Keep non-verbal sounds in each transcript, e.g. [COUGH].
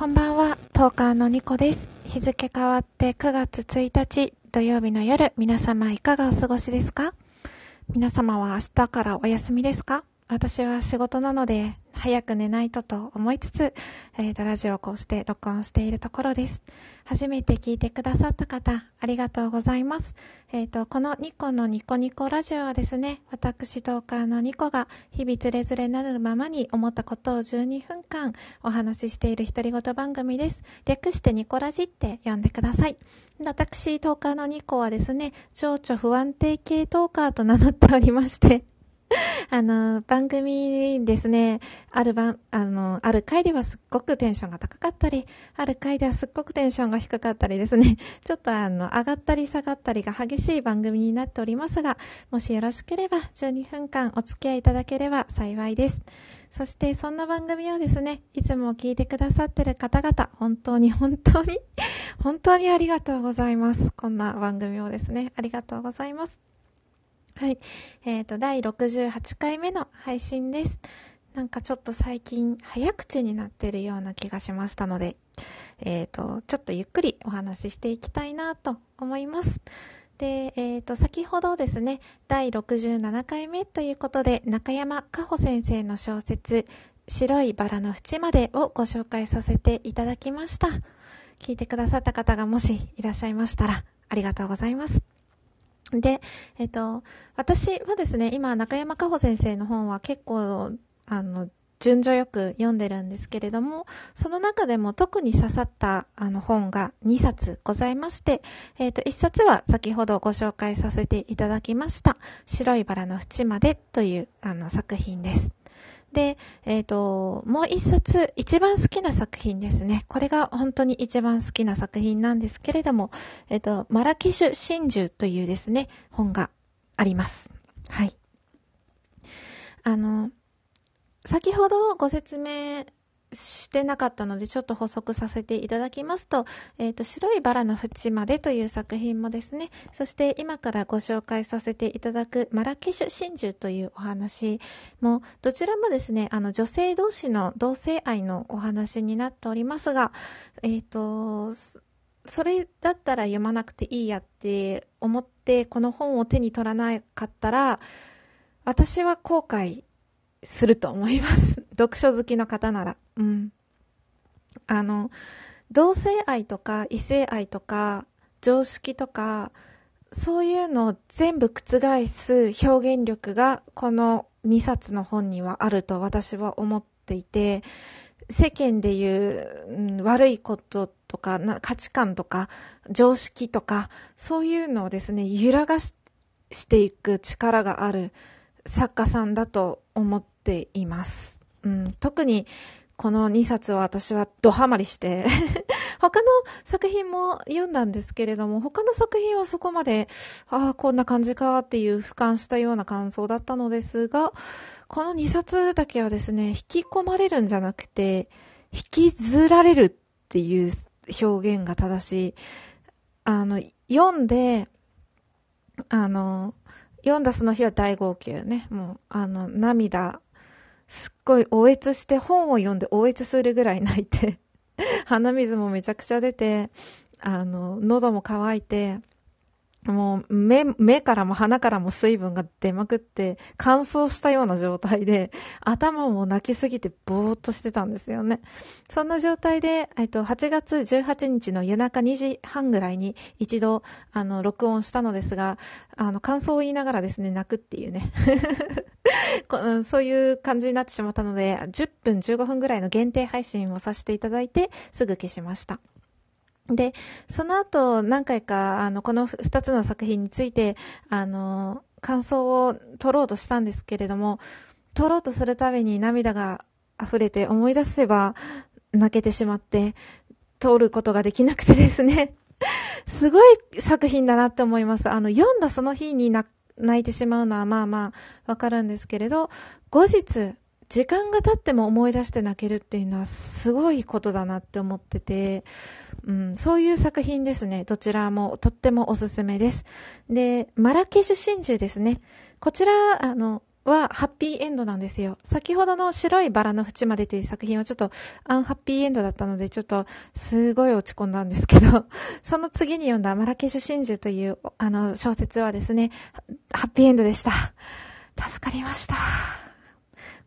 こんばんは、トーカーのニコです。日付変わって9月1日土曜日の夜、皆様いかがお過ごしですか？皆様は明日からお休みですか？私は仕事なので早く寝ないとと思いつつ、えー、とラジオをこうして録音しているところです。初めて聞いてくださった方、ありがとうございます。えっ、ー、と、このニコのニコニコラジオはですね、私トーカーのニコが日々つれづれなるままに思ったことを12分間お話ししている独り言番組です。略してニコラジって呼んでください。私、トーカーのニコはですね、情緒不安定系トーカーと名乗っておりまして、[LAUGHS] あの、番組ですね、ある番、あの、ある回ではすっごくテンションが高かったり、ある回ではすっごくテンションが低かったりですね、[LAUGHS] ちょっとあの、上がったり下がったりが激しい番組になっておりますが、もしよろしければ12分間お付き合いいただければ幸いです。そしてそんな番組をですね、いつも聞いてくださってる方々、本当に本当に、本当にありがとうございます。こんな番組をですね、ありがとうございます。はい。えっ、ー、と、第68回目の配信です。なんかちょっと最近早口になってるような気がしましたので、えっ、ー、と、ちょっとゆっくりお話ししていきたいなと思います。で、えっ、ー、と、先ほどですね、第67回目ということで、中山加穂先生の小説、白いバラの縁までをご紹介させていただきました。聞いてくださった方がもしいらっしゃいましたら、ありがとうございます。で、えっと、私はですね、今、中山加穂先生の本は結構、あの、順序よく読んでるんですけれども、その中でも特に刺さったあの本が2冊ございまして、えっ、ー、と、1冊は先ほどご紹介させていただきました、白いバラの縁までというあの作品です。で、えっ、ー、と、もう一冊、一番好きな作品ですね。これが本当に一番好きな作品なんですけれども、えっ、ー、と、マラケシュ真珠というですね、本があります。はい。あの、先ほどご説明してなかったので、ちょっと補足させていただきますと、えっ、ー、と、白いバラの縁までという作品もですね、そして今からご紹介させていただくマラケシュ真珠というお話も、どちらもですね、あの、女性同士の同性愛のお話になっておりますが、えっ、ー、と、それだったら読まなくていいやって思って、この本を手に取らなかったら、私は後悔すると思います。[LAUGHS] 読書好きの方なら。うん。あの、同性愛とか異性愛とか常識とか、そういうのを全部覆す表現力がこの2冊の本にはあると私は思っていて、世間でいう、うん、悪いこととか価値観とか常識とかそういうのをですね揺らがしていく力がある作家さんだと思っています。うん、特にこの2冊は私はドハマりして [LAUGHS] 他の作品も読んだんですけれども、他の作品はそこまで、ああ、こんな感じかっていう俯瞰したような感想だったのですが、この2冊だけはですね、引き込まれるんじゃなくて、引きずられるっていう表現が正しい。あの、読んで、あの、読んだその日は大号泣ね。もう、あの、涙、すっごい応越して、本を読んで応越するぐらい泣いて鼻水もめちゃくちゃ出て、あの、喉も乾いて、もう目、目からも鼻からも水分が出まくって乾燥したような状態で頭も泣きすぎてぼーっとしてたんですよね。そんな状態で、えっと、8月18日の夜中2時半ぐらいに一度、あの、録音したのですが、あの、感想を言いながらですね、泣くっていうね。[LAUGHS] そういう感じになってしまったので、10分15分ぐらいの限定配信をさせていただいて、すぐ消しました。で、その後何回か、あの、この2つの作品について、あの、感想を取ろうとしたんですけれども、取ろうとするたびに涙が溢れて思い出せば泣けてしまって、通ることができなくてですね。[LAUGHS] すごい作品だなって思います。あの、読んだその日に泣いてしまうのはまあまあわかるんですけれど、後日、時間が経っても思い出して泣けるっていうのはすごいことだなって思ってて、うん、そういう作品ですね。どちらもとってもおすすめです。で、マラケシュ真珠ですね。こちら、あの、はハッピーエンドなんですよ。先ほどの白いバラの縁までという作品はちょっとアンハッピーエンドだったので、ちょっとすごい落ち込んだんですけど、[LAUGHS] その次に読んだマラケシュ真珠というあの小説はですね、ハッピーエンドでした。助かりました。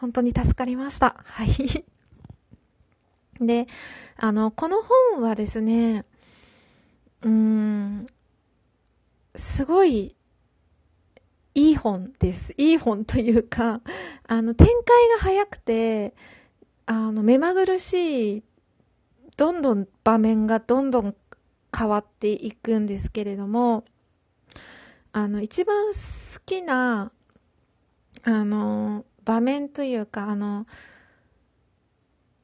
本当に助かりました。はい。で、あの、この本はですね、うん、すごいいい本です。いい本というか、あの、展開が早くて、あの、目まぐるしい、どんどん場面がどんどん変わっていくんですけれども、あの、一番好きな、あの、場面というか、あの、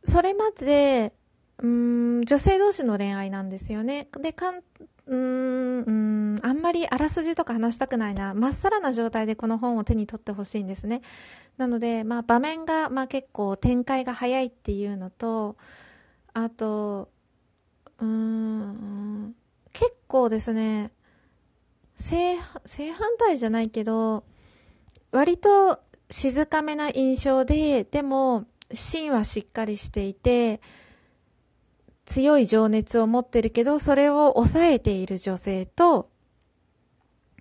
それまで、うん、女性同士の恋愛なんですよね。で、かん、うーん、あんまりあらすじとか話したくないな。まっさらな状態でこの本を手に取ってほしいんですね。なので、まあ場面が、まあ結構展開が早いっていうのと、あと、うん、結構ですね、正、正反対じゃないけど、割と静かめな印象で、でも、芯はしっかりしていて、強い情熱を持ってるけど、それを抑えている女性と、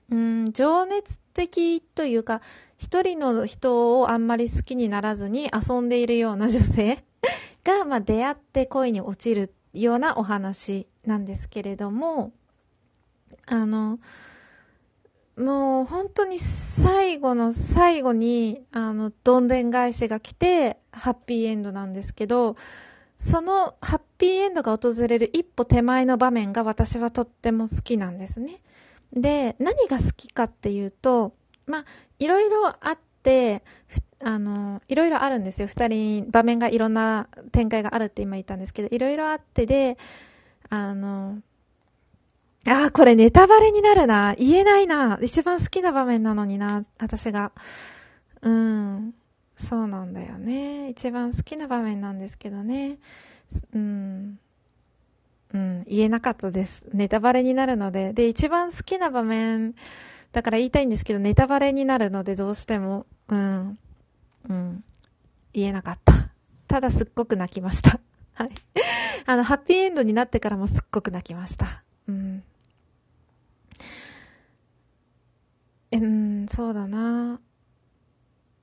うん、情熱的というか、一人の人をあんまり好きにならずに遊んでいるような女性 [LAUGHS] が、まあ、出会って恋に落ちるようなお話なんですけれども、あの、もう本当に最後の最後に、あの、どんでん返しが来て、ハッピーエンドなんですけど、そのハッピーエンドが訪れる一歩手前の場面が私はとっても好きなんですね。で、何が好きかっていうと、まあ、いろいろあって、あの、いろいろあるんですよ。二人、場面がいろんな展開があるって今言ったんですけど、いろいろあってで、あの、ああ、これネタバレになるな。言えないな。一番好きな場面なのにな、私が。うん。そうなんだよね。一番好きな場面なんですけどね。うん。うん、言えなかったです。ネタバレになるので。で、一番好きな場面、だから言いたいんですけど、ネタバレになるのでどうしても、うん、うん、言えなかった。ただすっごく泣きました。はい。あの、ハッピーエンドになってからもすっごく泣きました。うん。そうだな。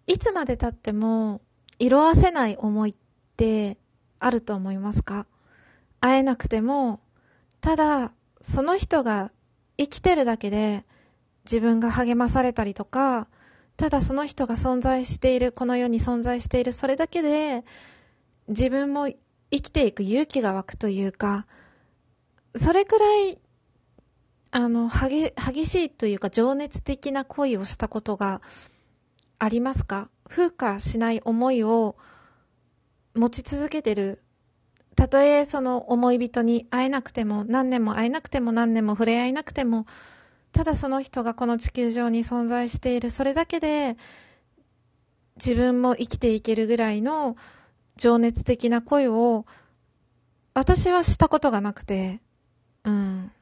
いつまで経っても色あせない思いってあると思いますか？会えなくても、ただその人が生きてるだけで自分が励まされたりとか、ただその人が存在している、この世に存在している、それだけで自分も生きていく勇気が湧くというか、それくらい、あの、激、激しいというか情熱的な恋をしたことがありますか？風化しない思いを持ち続けてる。たとえその思い人に会えなくても、何年も会えなくても何年も触れ合えなくても、ただその人がこの地球上に存在している、それだけで自分も生きていけるぐらいの情熱的な恋を私はしたことがなくて、うん。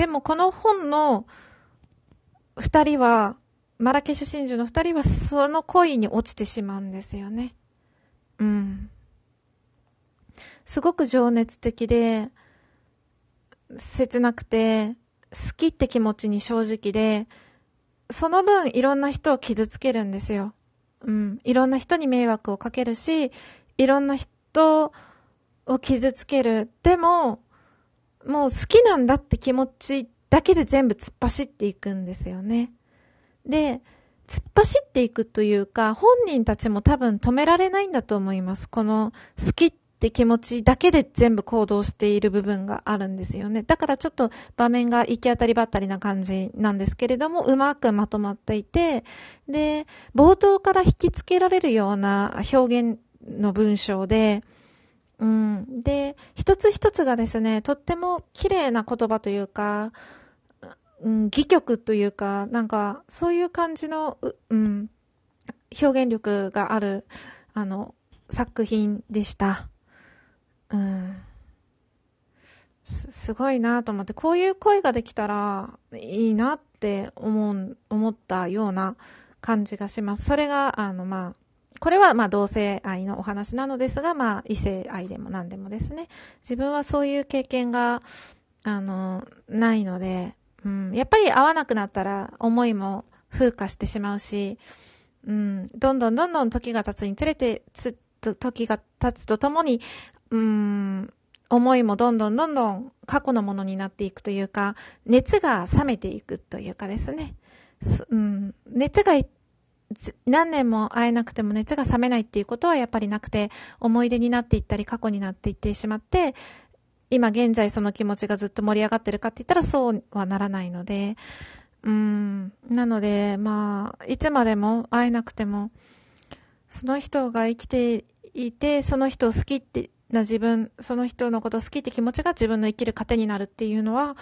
でもこの本の二人はマラケシュ真珠の二人はその恋に落ちてしまうんですよね。うん。すごく情熱的で、切なくて、好きって気持ちに正直で、その分いろんな人を傷つけるんですよ。うん。いろんな人に迷惑をかけるし、いろんな人を傷つける。でも、もう好きなんだって気持ちだけで全部突っ走っていくんですよね。で、突っ走っていくというか、本人たちも多分止められないんだと思います。この好きって気持ちだけで全部行動している部分があるんですよね。だからちょっと場面が行き当たりばったりな感じなんですけれども、うまくまとまっていて、で、冒頭から引きつけられるような表現の文章で、うん。で、一つ一つがですね、とっても綺麗な言葉というか、うん、戯曲というか、なんか、そういう感じの、うん、表現力がある、あの、作品でした。うん。す、すごいなと思って、こういう声ができたらいいなって思う、思ったような感じがします。それが、あの、まあ、これはまあ同性愛のお話なのですが、まあ異性愛でも何でもですね。自分はそういう経験が、あの、ないので、うん、やっぱり会わなくなったら思いも風化してしまうし、うん、どんどんどんどん時が経つにつれて、つ、時が経つとともに、うん、思いもどんどんどんどん過去のものになっていくというか、熱が冷めていくというかですね。うん、熱が何年も会えなくても熱が冷めないっていうことはやっぱりなくて、思い出になっていったり過去になっていってしまって、今現在その気持ちがずっと盛り上がってるかって言ったらそうはならないので、うん、なので、まあ、いつまでも会えなくても、その人が生きていて、その人を好きってな自分、その人のことを好きって気持ちが自分の生きる糧になるっていうのは、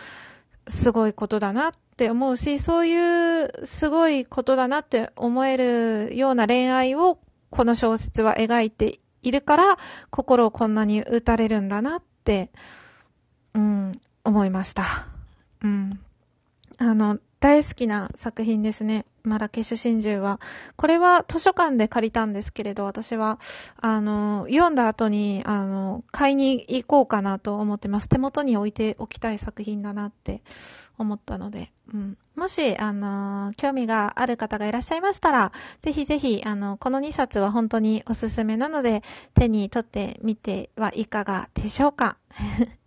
すごいことだなって思うし、そういうすごいことだなって思えるような恋愛をこの小説は描いているから、心をこんなに打たれるんだなって、うん、思いました。うん。あの、大好きな作品ですね。マラケシュ真珠は。これは図書館で借りたんですけれど、私は、あの、読んだ後に、あの、買いに行こうかなと思ってます。手元に置いておきたい作品だなって思ったので、うん。もし、あの、興味がある方がいらっしゃいましたら、ぜひぜひ、あの、この2冊は本当におすすめなので、手に取ってみてはいかがでしょうか。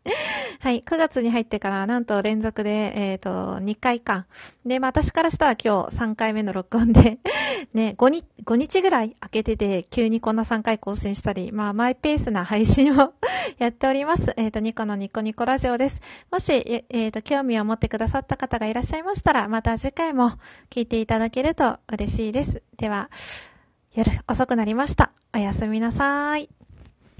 [LAUGHS] はい、9月に入ってからなんと連続で、えっ、ー、と、2回か。で、まあ私からしたら今日3回目の録音で [LAUGHS] ね、5日、5日ぐらい空けてて、急にこんな3回更新したり、まあマイペースな配信を [LAUGHS] やっております。えっ、ー、と、ニコのニコニコラジオです。もし、えっ、ー、と、興味を持ってくださった方がいらっしゃいましたら、また次回も聞いていただけると嬉しいです。では、夜遅くなりました。おやすみなさい。